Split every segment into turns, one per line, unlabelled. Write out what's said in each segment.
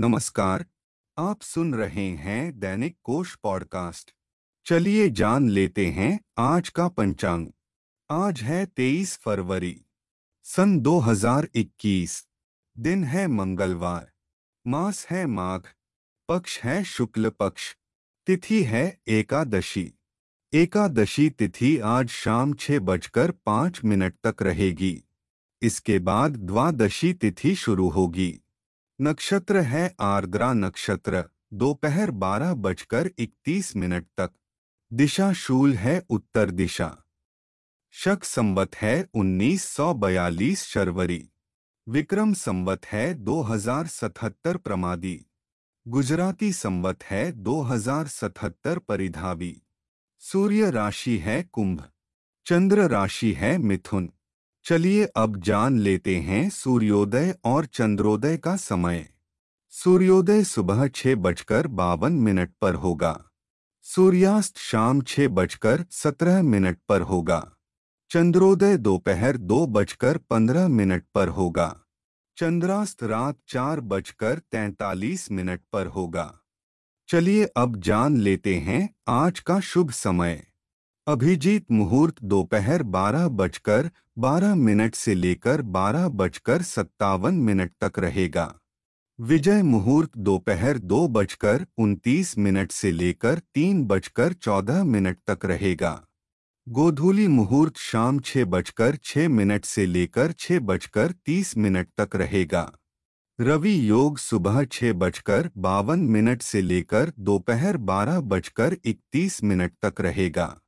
नमस्कार, आप सुन रहे हैं दैनिक कोश पॉडकास्ट। चलिए जान लेते हैं आज का पंचांग। आज है 23 फरवरी, सन 2021 दिन है मंगलवार, मास है माघ, पक्ष है शुक्ल पक्ष, तिथि है एकादशी। एकादशी तिथि आज शाम छह बजकर पाँच मिनट तक रहेगी। इसके बाद द्वादशी तिथि शुरू होगी। नक्षत्र है आर्द्रा नक्षत्र, दोपहर बारह बजकर इकतीस मिनट तक। दिशा शूल है उत्तर दिशा। शक संवत है उन्नीस सौ बयालीस शर्वरी। विक्रम संवत है 2077 प्रमादी। गुजराती संवत है 2077 परिधावी। सूर्य राशि है कुंभ। चंद्र राशि है मिथुन। चलिए अब जान लेते हैं सूर्योदय और चंद्रोदय का समय। सूर्योदय सुबह छह बजकर बावन मिनट पर होगा। सूर्यास्त शाम छह बजकर सत्रह मिनट पर होगा। चंद्रोदय दोपहर दो बजकर पंद्रह मिनट पर होगा। चंद्रास्त रात चार बजकर तैतालीस मिनट पर होगा। चलिए अब जान लेते हैं आज का शुभ समय। अभिजीत मुहूर्त दोपहर बारह बजकर बारह मिनट से लेकर बारह बजकर सत्तावन मिनट तक रहेगा। विजय मुहूर्त दोपहर दो बजकर उनतीस मिनट से लेकर तीन बजकर चौदह मिनट तक रहेगा। गोधूली मुहूर्त शाम छह बजकर छह मिनट से लेकर छह बजकर तीस मिनट तक रहेगा। रवि योग सुबह छह बजकर बावन मिनट से लेकर दोपहर बारह बजकर इकतीस मिनट तक रहेगा।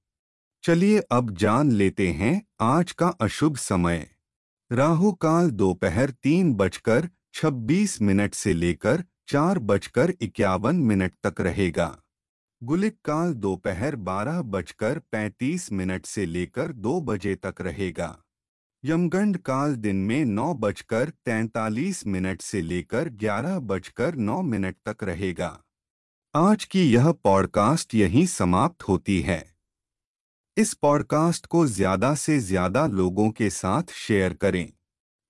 चलिए अब जान लेते हैं आज का अशुभ समय। राहु काल दोपहर तीन बजकर छब्बीस मिनट से लेकर चार बजकर इक्यावन मिनट तक रहेगा। गुलिक काल दोपहर बारह बजकर पैंतीस मिनट से लेकर दो बजे तक रहेगा। यमगंड काल दिन में नौ बजकर तैतालीस मिनट से लेकर ग्यारह बजकर नौ मिनट तक रहेगा। आज की यह पॉडकास्ट यहीं समाप्त होती है। इस पॉडकास्ट को ज़्यादा से ज़्यादा लोगों के साथ शेयर करें।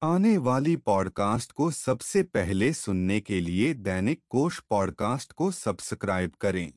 आने वाली पॉडकास्ट को सबसे पहले सुनने के लिए दैनिक कोश पॉडकास्ट को सब्सक्राइब करें।